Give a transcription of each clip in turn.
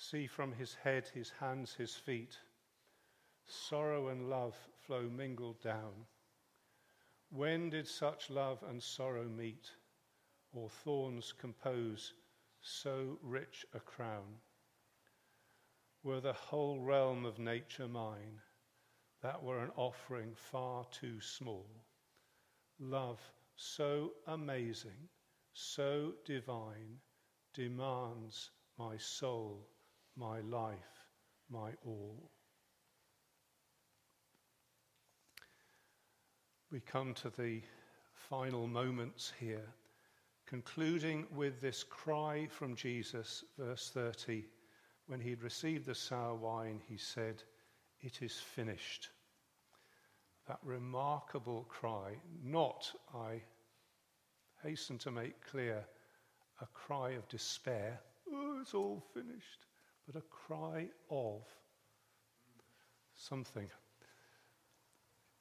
See from his head, his hands, his feet, sorrow and love flow mingled down. When did such love and sorrow meet, or thorns compose so rich a crown? Were the whole realm of nature mine, that were an offering far too small. Love so amazing, so divine, demands my soul, my life, my all. We come to the final moments here, concluding with this cry from Jesus, verse 30. When he had received the sour wine, he said, It is finished. That remarkable cry, not, I hasten to make clear, a cry of despair, oh, it's all finished, but a cry of something.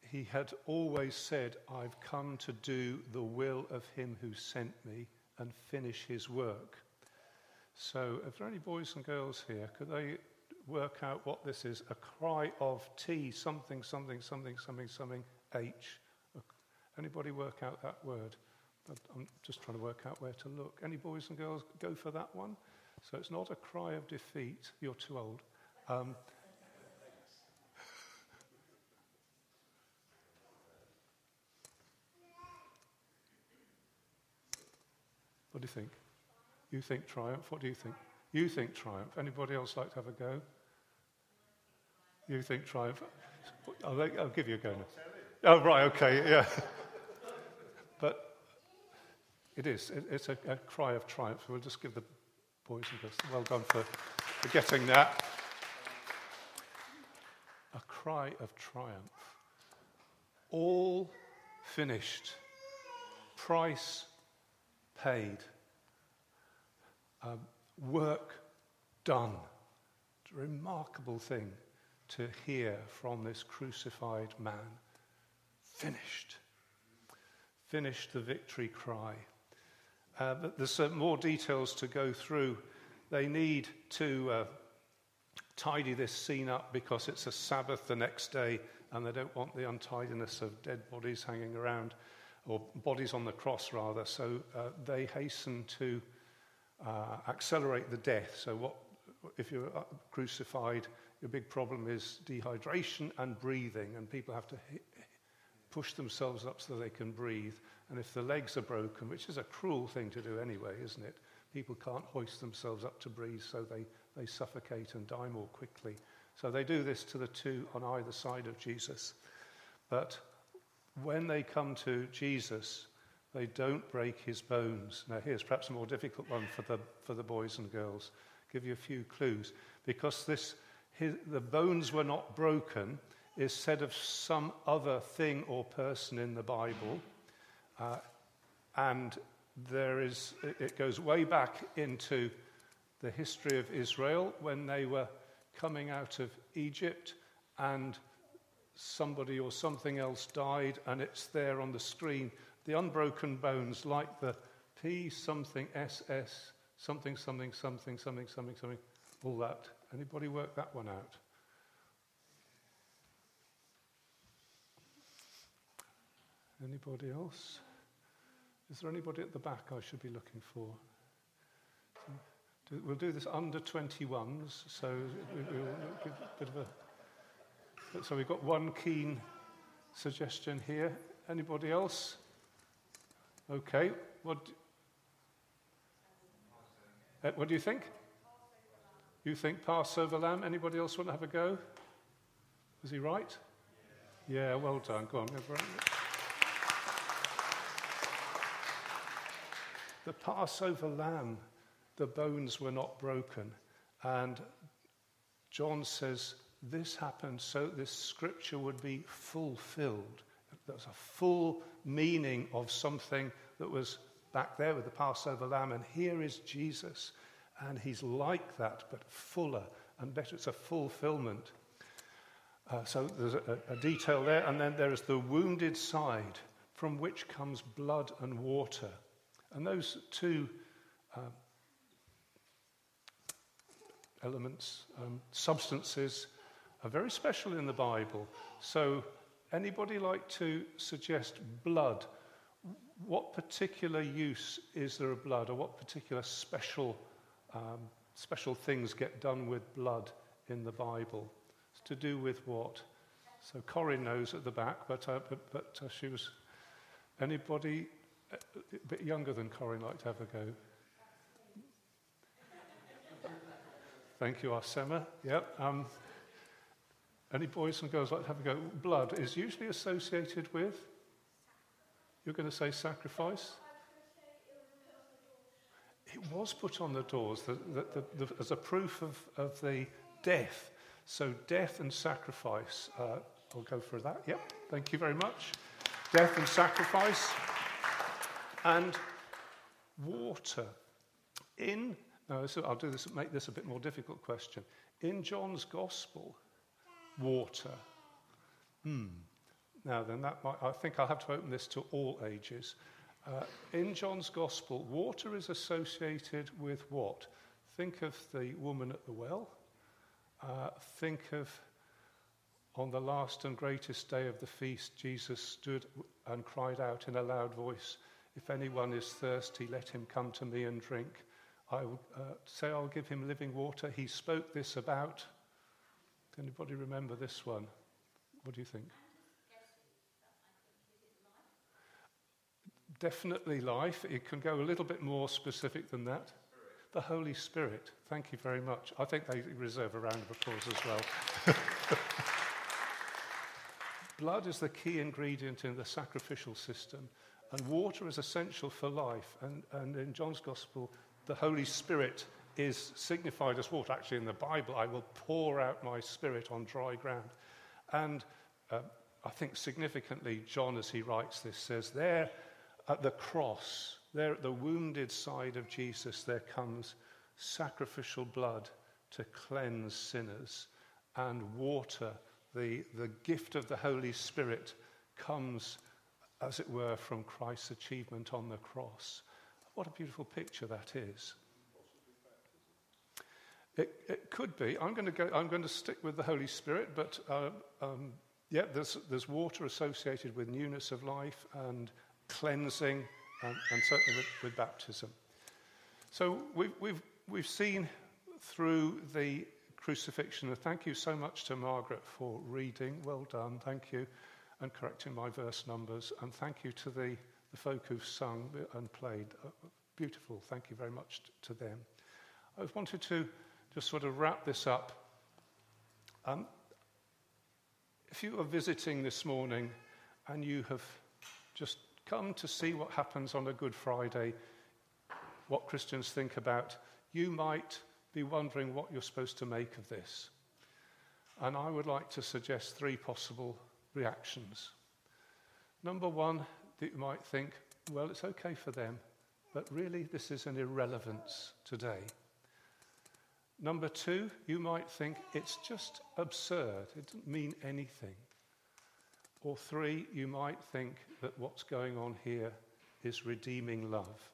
He had always said, I've come to do the will of him who sent me and finish his work. So, if there are any boys and girls here, could they work out what this is? A cry of T, something, something, something, something, something, H. Anybody work out that word? I'm just trying to work out where to look. Any boys and girls go for that one? So it's not a cry of defeat. You're too old. Um, what do you think? You think triumph. What do you think? You think triumph. Anybody else like to have a go? You think triumph. I'll, I'll give you a go now. Oh, right, okay, yeah. but it is. It, it's a, a, cry of triumph. We'll just give the boys and girls well done for, for getting that. A cry of triumph. All finished. Price paid. Um, work done. Remarkable thing to hear from this crucified man. Finished. Finished the victory cry. Uh, but there's more details to go through. They need to uh, tidy this scene up because it's a Sabbath the next day and they don't want the untidiness of dead bodies hanging around, or bodies on the cross rather. So uh, they hasten to uh, accelerate the death. So, what, if you're uh, crucified, your big problem is dehydration and breathing, and people have to push themselves up so they can breathe. And if the legs are broken, which is a cruel thing to do anyway, isn't it? People can't hoist themselves up to breathe, so they, they suffocate and die more quickly. So they do this to the two on either side of Jesus. But when they come to Jesus, they don't break his bones. Now, here's perhaps a more difficult one for the, for the boys and girls. Give you a few clues. Because this, his, the bones were not broken is said of some other thing or person in the Bible. Uh, and there is, it goes way back into the history of Israel when they were coming out of Egypt and somebody or something else died, and it's there on the screen. The unbroken bones, like the P something SS, something, something, something, something, something, something, all that. Anybody work that one out? Anybody else? Is there anybody at the back I should be looking for? We'll do this under 21s, so we'll give a bit of a. So we've got one keen suggestion here. Anybody else? Okay. What? Uh, what do you think? You think Passover lamb? Anybody else want to have a go? Was he right? Yeah, well done. Go on. The Passover lamb, the bones were not broken. And John says this happened so this scripture would be fulfilled. There's a full meaning of something that was back there with the Passover lamb. And here is Jesus. And he's like that, but fuller and better. It's a fulfillment. Uh, so there's a, a detail there. And then there is the wounded side from which comes blood and water. And those two uh, elements, um, substances are very special in the Bible. So, anybody like to suggest blood? What particular use is there of blood, or what particular special, um, special things get done with blood in the Bible? It's to do with what? So, Corinne knows at the back, but, uh, but, but uh, she was. Anybody a bit younger than Corinne like to have a go? Thank you, Arsema. Yep. Um, any boys and girls like to have a go? Blood is usually associated with. You're going to say sacrifice? It was put on the doors the, the, the, as a proof of, of the death. So, death and sacrifice. Uh, I'll go for that. Yep. Thank you very much. Death and sacrifice. And water. In, now I'll do this, make this a bit more difficult question. In John's Gospel, water. Hmm. Now then, that might, I think I'll have to open this to all ages. Uh, in John's Gospel, water is associated with what? Think of the woman at the well. Uh, think of on the last and greatest day of the feast, Jesus stood and cried out in a loud voice, If anyone is thirsty, let him come to me and drink. I will uh, say I'll give him living water. He spoke this about Anybody remember this one? What do you think? Definitely life. It can go a little bit more specific than that. The Holy Spirit. Thank you very much. I think they reserve a round of applause as well. Blood is the key ingredient in the sacrificial system, and water is essential for life. And, and in John's Gospel, the Holy Spirit is signified as water. Actually, in the Bible, I will pour out my spirit on dry ground. And uh, I think significantly, John, as he writes this, says, There at the cross, there at the wounded side of Jesus, there comes sacrificial blood to cleanse sinners, and water, the, the gift of the Holy Spirit, comes, as it were, from Christ's achievement on the cross. What a beautiful picture that is. It, it could be. I'm going to go. I'm going to stick with the Holy Spirit, but uh, um, yeah, there's there's water associated with newness of life and cleansing, and, and certainly with, with, baptism. So we've we've we've seen through the crucifixion. And thank you so much to Margaret for reading. Well done. Thank you, and correcting my verse numbers. And thank you to the the folk who've sung and played. Uh, beautiful. Thank you very much to them. I wanted to just sort of wrap this up. Um, if you are visiting this morning and you have just come to see what happens on a Good Friday, what Christians think about, you might be wondering what you're supposed to make of this. And I would like to suggest three possible reactions. Number one, that you might think, well, it's okay for them, but really this is an irrelevance today. Number two, you might think it's just absurd, it doesn't mean anything. Or three, you might think that what's going on here is redeeming love.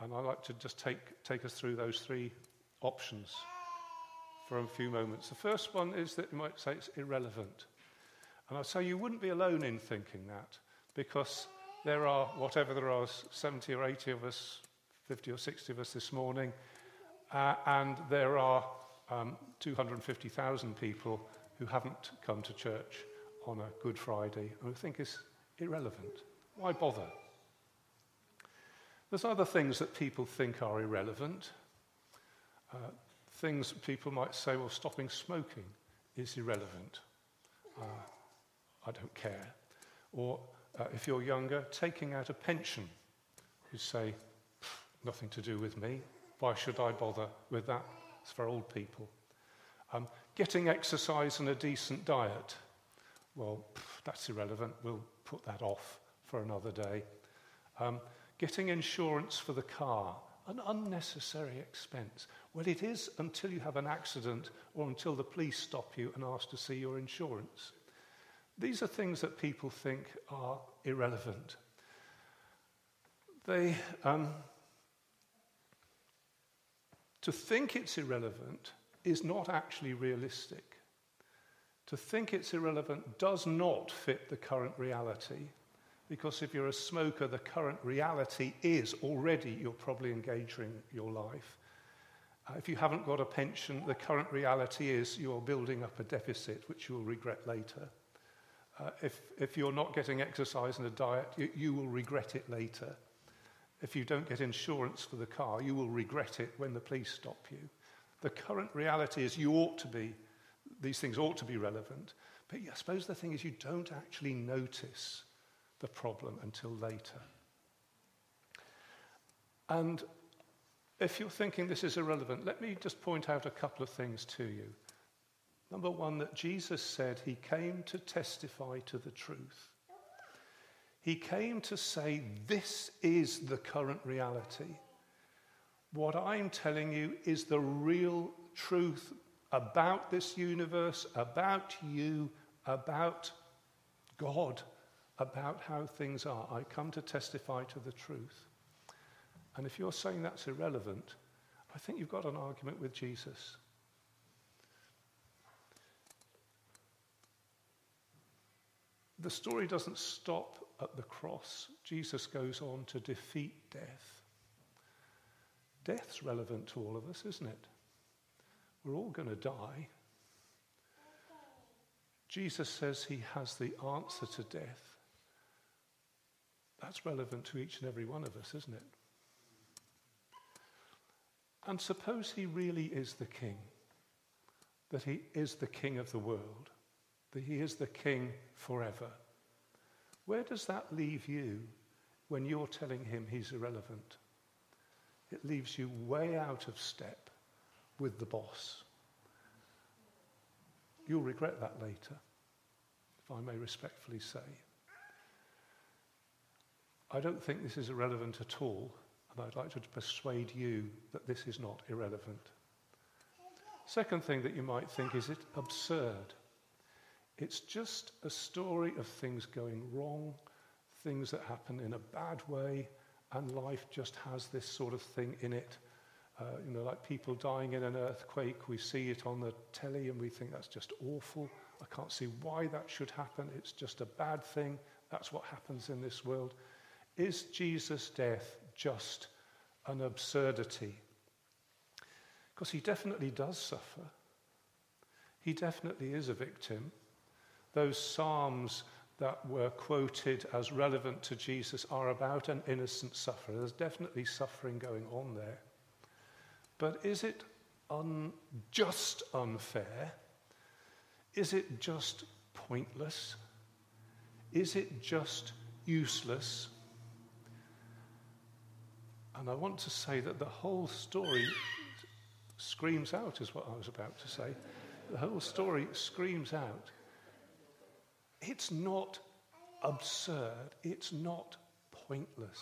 And I'd like to just take, take us through those three options for a few moments. The first one is that you might say it's irrelevant. And I'd say you wouldn't be alone in thinking that because there are, whatever there are, 70 or 80 of us, 50 or 60 of us this morning uh, and there are um, 250,000 people who haven't come to church on a Good Friday and who think is irrelevant. Why bother? There's other things that people think are irrelevant. Uh, things people might say, well, stopping smoking is irrelevant. Uh, I don't care. Or uh, if you're younger, taking out a pension. You say, nothing to do with me. Why should I bother with that? It's for old people. Um, getting exercise and a decent diet. Well, that's irrelevant. We'll put that off for another day. Um, getting insurance for the car. An unnecessary expense. Well, it is until you have an accident or until the police stop you and ask to see your insurance. These are things that people think are irrelevant. They, um, To think it's irrelevant is not actually realistic. To think it's irrelevant does not fit the current reality, because if you're a smoker, the current reality is already you're probably engaging your life. Uh, if you haven't got a pension, the current reality is you're building up a deficit, which you'll regret later. Uh, if, if you're not getting exercise and a diet, you, you will regret it later. If you don't get insurance for the car, you will regret it when the police stop you. The current reality is you ought to be, these things ought to be relevant. But I suppose the thing is you don't actually notice the problem until later. And if you're thinking this is irrelevant, let me just point out a couple of things to you. Number one, that Jesus said he came to testify to the truth. He came to say, This is the current reality. What I'm telling you is the real truth about this universe, about you, about God, about how things are. I come to testify to the truth. And if you're saying that's irrelevant, I think you've got an argument with Jesus. The story doesn't stop at the cross. Jesus goes on to defeat death. Death's relevant to all of us, isn't it? We're all going to die. Jesus says he has the answer to death. That's relevant to each and every one of us, isn't it? And suppose he really is the king, that he is the king of the world, that he is the king forever. Where does that leave you when you're telling him he's irrelevant? It leaves you way out of step with the boss. You'll regret that later, if I may respectfully say. I don't think this is irrelevant at all. And I'd like to persuade you that this is not irrelevant. Second thing that you might think is it absurd. It's just a story of things going wrong, things that happen in a bad way, and life just has this sort of thing in it. Uh, you know, like people dying in an earthquake, we see it on the telly and we think that's just awful. I can't see why that should happen. It's just a bad thing. That's what happens in this world. Is Jesus' death just an absurdity. Because he definitely does suffer. He definitely is a victim. Those Psalms that were quoted as relevant to Jesus are about an innocent sufferer. There's definitely suffering going on there. But is it un- just unfair? Is it just pointless? Is it just useless? And I want to say that the whole story screams out, is what I was about to say. The whole story screams out. It's not absurd, it's not pointless,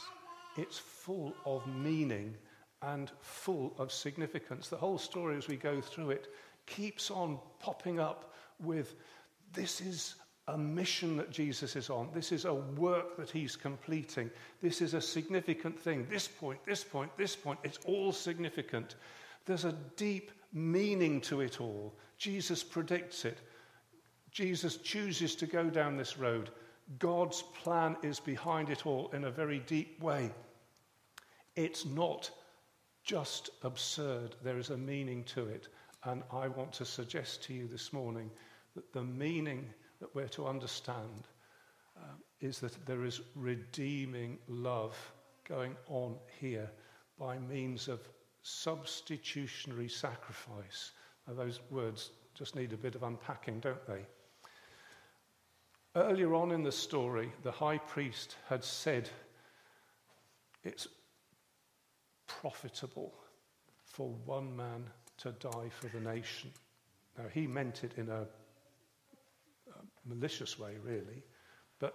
it's full of meaning and full of significance. The whole story, as we go through it, keeps on popping up with this is a mission that Jesus is on. This is a work that he's completing. This is a significant thing. This point, this point, this point, it's all significant. There's a deep meaning to it all. Jesus predicts it. Jesus chooses to go down this road. God's plan is behind it all in a very deep way. It's not just absurd, there is a meaning to it. And I want to suggest to you this morning that the meaning that we're to understand um, is that there is redeeming love going on here by means of substitutionary sacrifice. Now, those words just need a bit of unpacking, don't they? Earlier on in the story, the high priest had said it's profitable for one man to die for the nation. Now, he meant it in a malicious way, really. But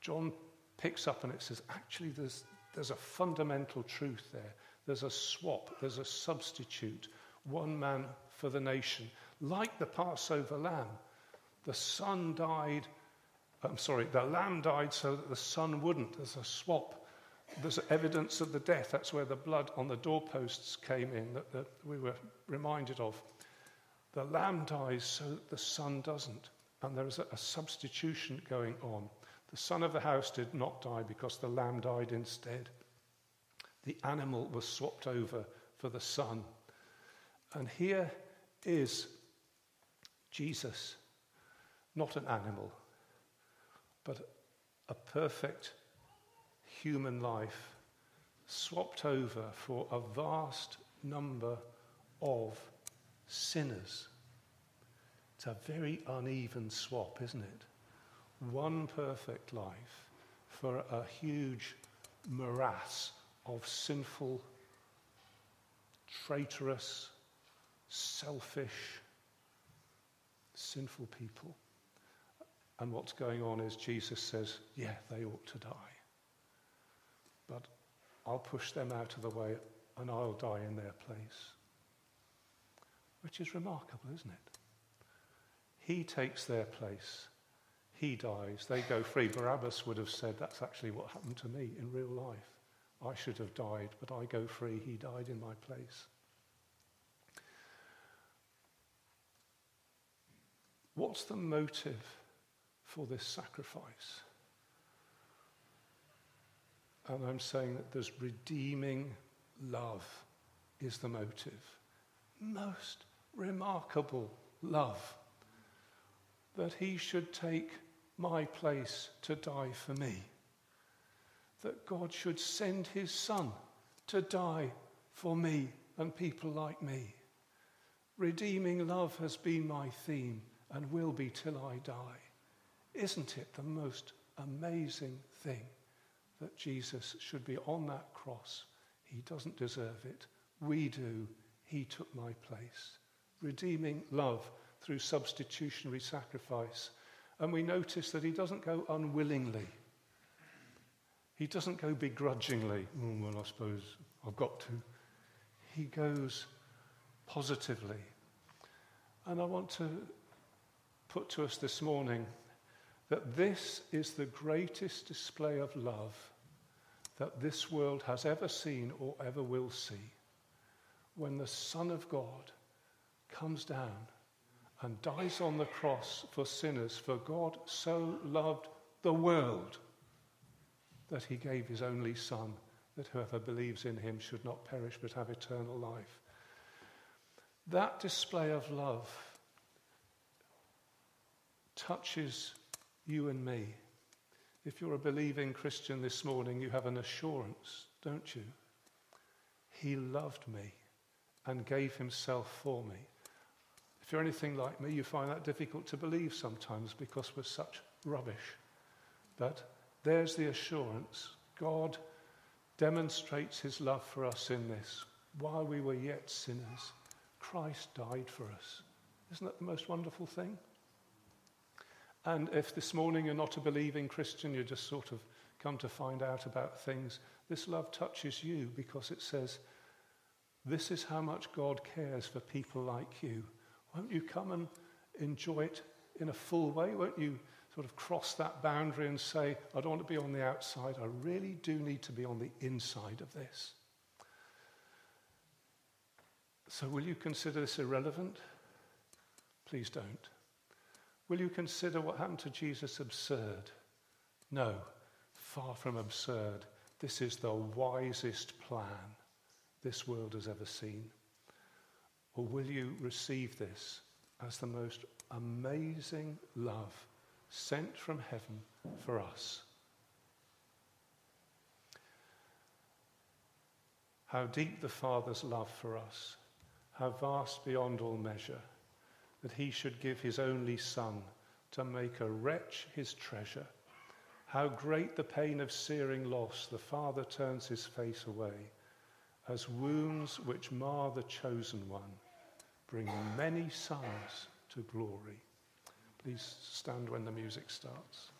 John picks up and it says, actually, there's, there's a fundamental truth there. There's a swap, there's a substitute, one man for the nation. Like the Passover lamb, the son died, I'm sorry, the lamb died so that the son wouldn't. There's a swap. there's evidence of the death. That's where the blood on the doorposts came in that, that we were reminded of. The lamb dies so that the son doesn't. And there is a, a substitution going on. The son of the house did not die because the lamb died instead. The animal was swapped over for the son. And here is Jesus, not an animal, but a perfect human life swapped over for a vast number of sinners. It's a very uneven swap, isn't it? One perfect life for a huge morass of sinful, traitorous, selfish, sinful people. And what's going on is Jesus says, yeah, they ought to die. But I'll push them out of the way and I'll die in their place. Which is remarkable, isn't it? He takes their place. He dies. They go free. Barabbas would have said, That's actually what happened to me in real life. I should have died, but I go free. He died in my place. What's the motive for this sacrifice? And I'm saying that there's redeeming love is the motive. Most remarkable love. That he should take my place to die for me. That God should send his son to die for me and people like me. Redeeming love has been my theme and will be till I die. Isn't it the most amazing thing? that Jesus should be on that cross. He doesn't deserve it. We do. He took my place. Redeeming love through substitutionary sacrifice. And we notice that he doesn't go unwillingly. He doesn't go begrudgingly. Oh, well, I suppose I've got to. He goes positively. And I want to put to us this morning that this is the greatest display of love that this world has ever seen or ever will see. When the Son of God comes down and dies on the cross for sinners, for God so loved the world that he gave his only Son, that whoever believes in him should not perish but have eternal life. That display of love touches you and me. If you're a believing Christian this morning, you have an assurance, don't you? He loved me and gave himself for me. If you're anything like me, you find that difficult to believe sometimes because we're such rubbish. But there's the assurance. God demonstrates his love for us in this. While we were yet sinners, Christ died for us. Isn't that the most wonderful thing? And if this morning you're not a believing Christian, you just sort of come to find out about things, this love touches you because it says, This is how much God cares for people like you. Won't you come and enjoy it in a full way? Won't you sort of cross that boundary and say, I don't want to be on the outside, I really do need to be on the inside of this? So, will you consider this irrelevant? Please don't. Will you consider what happened to Jesus absurd? No, far from absurd. This is the wisest plan this world has ever seen. Or will you receive this as the most amazing love sent from heaven for us? How deep the Father's love for us, how vast beyond all measure that he should give his only son to make a wretch his treasure. How great the pain of searing loss, the father turns his face away, as wounds which mar the chosen one bring many sons to glory. Please stand when the music starts.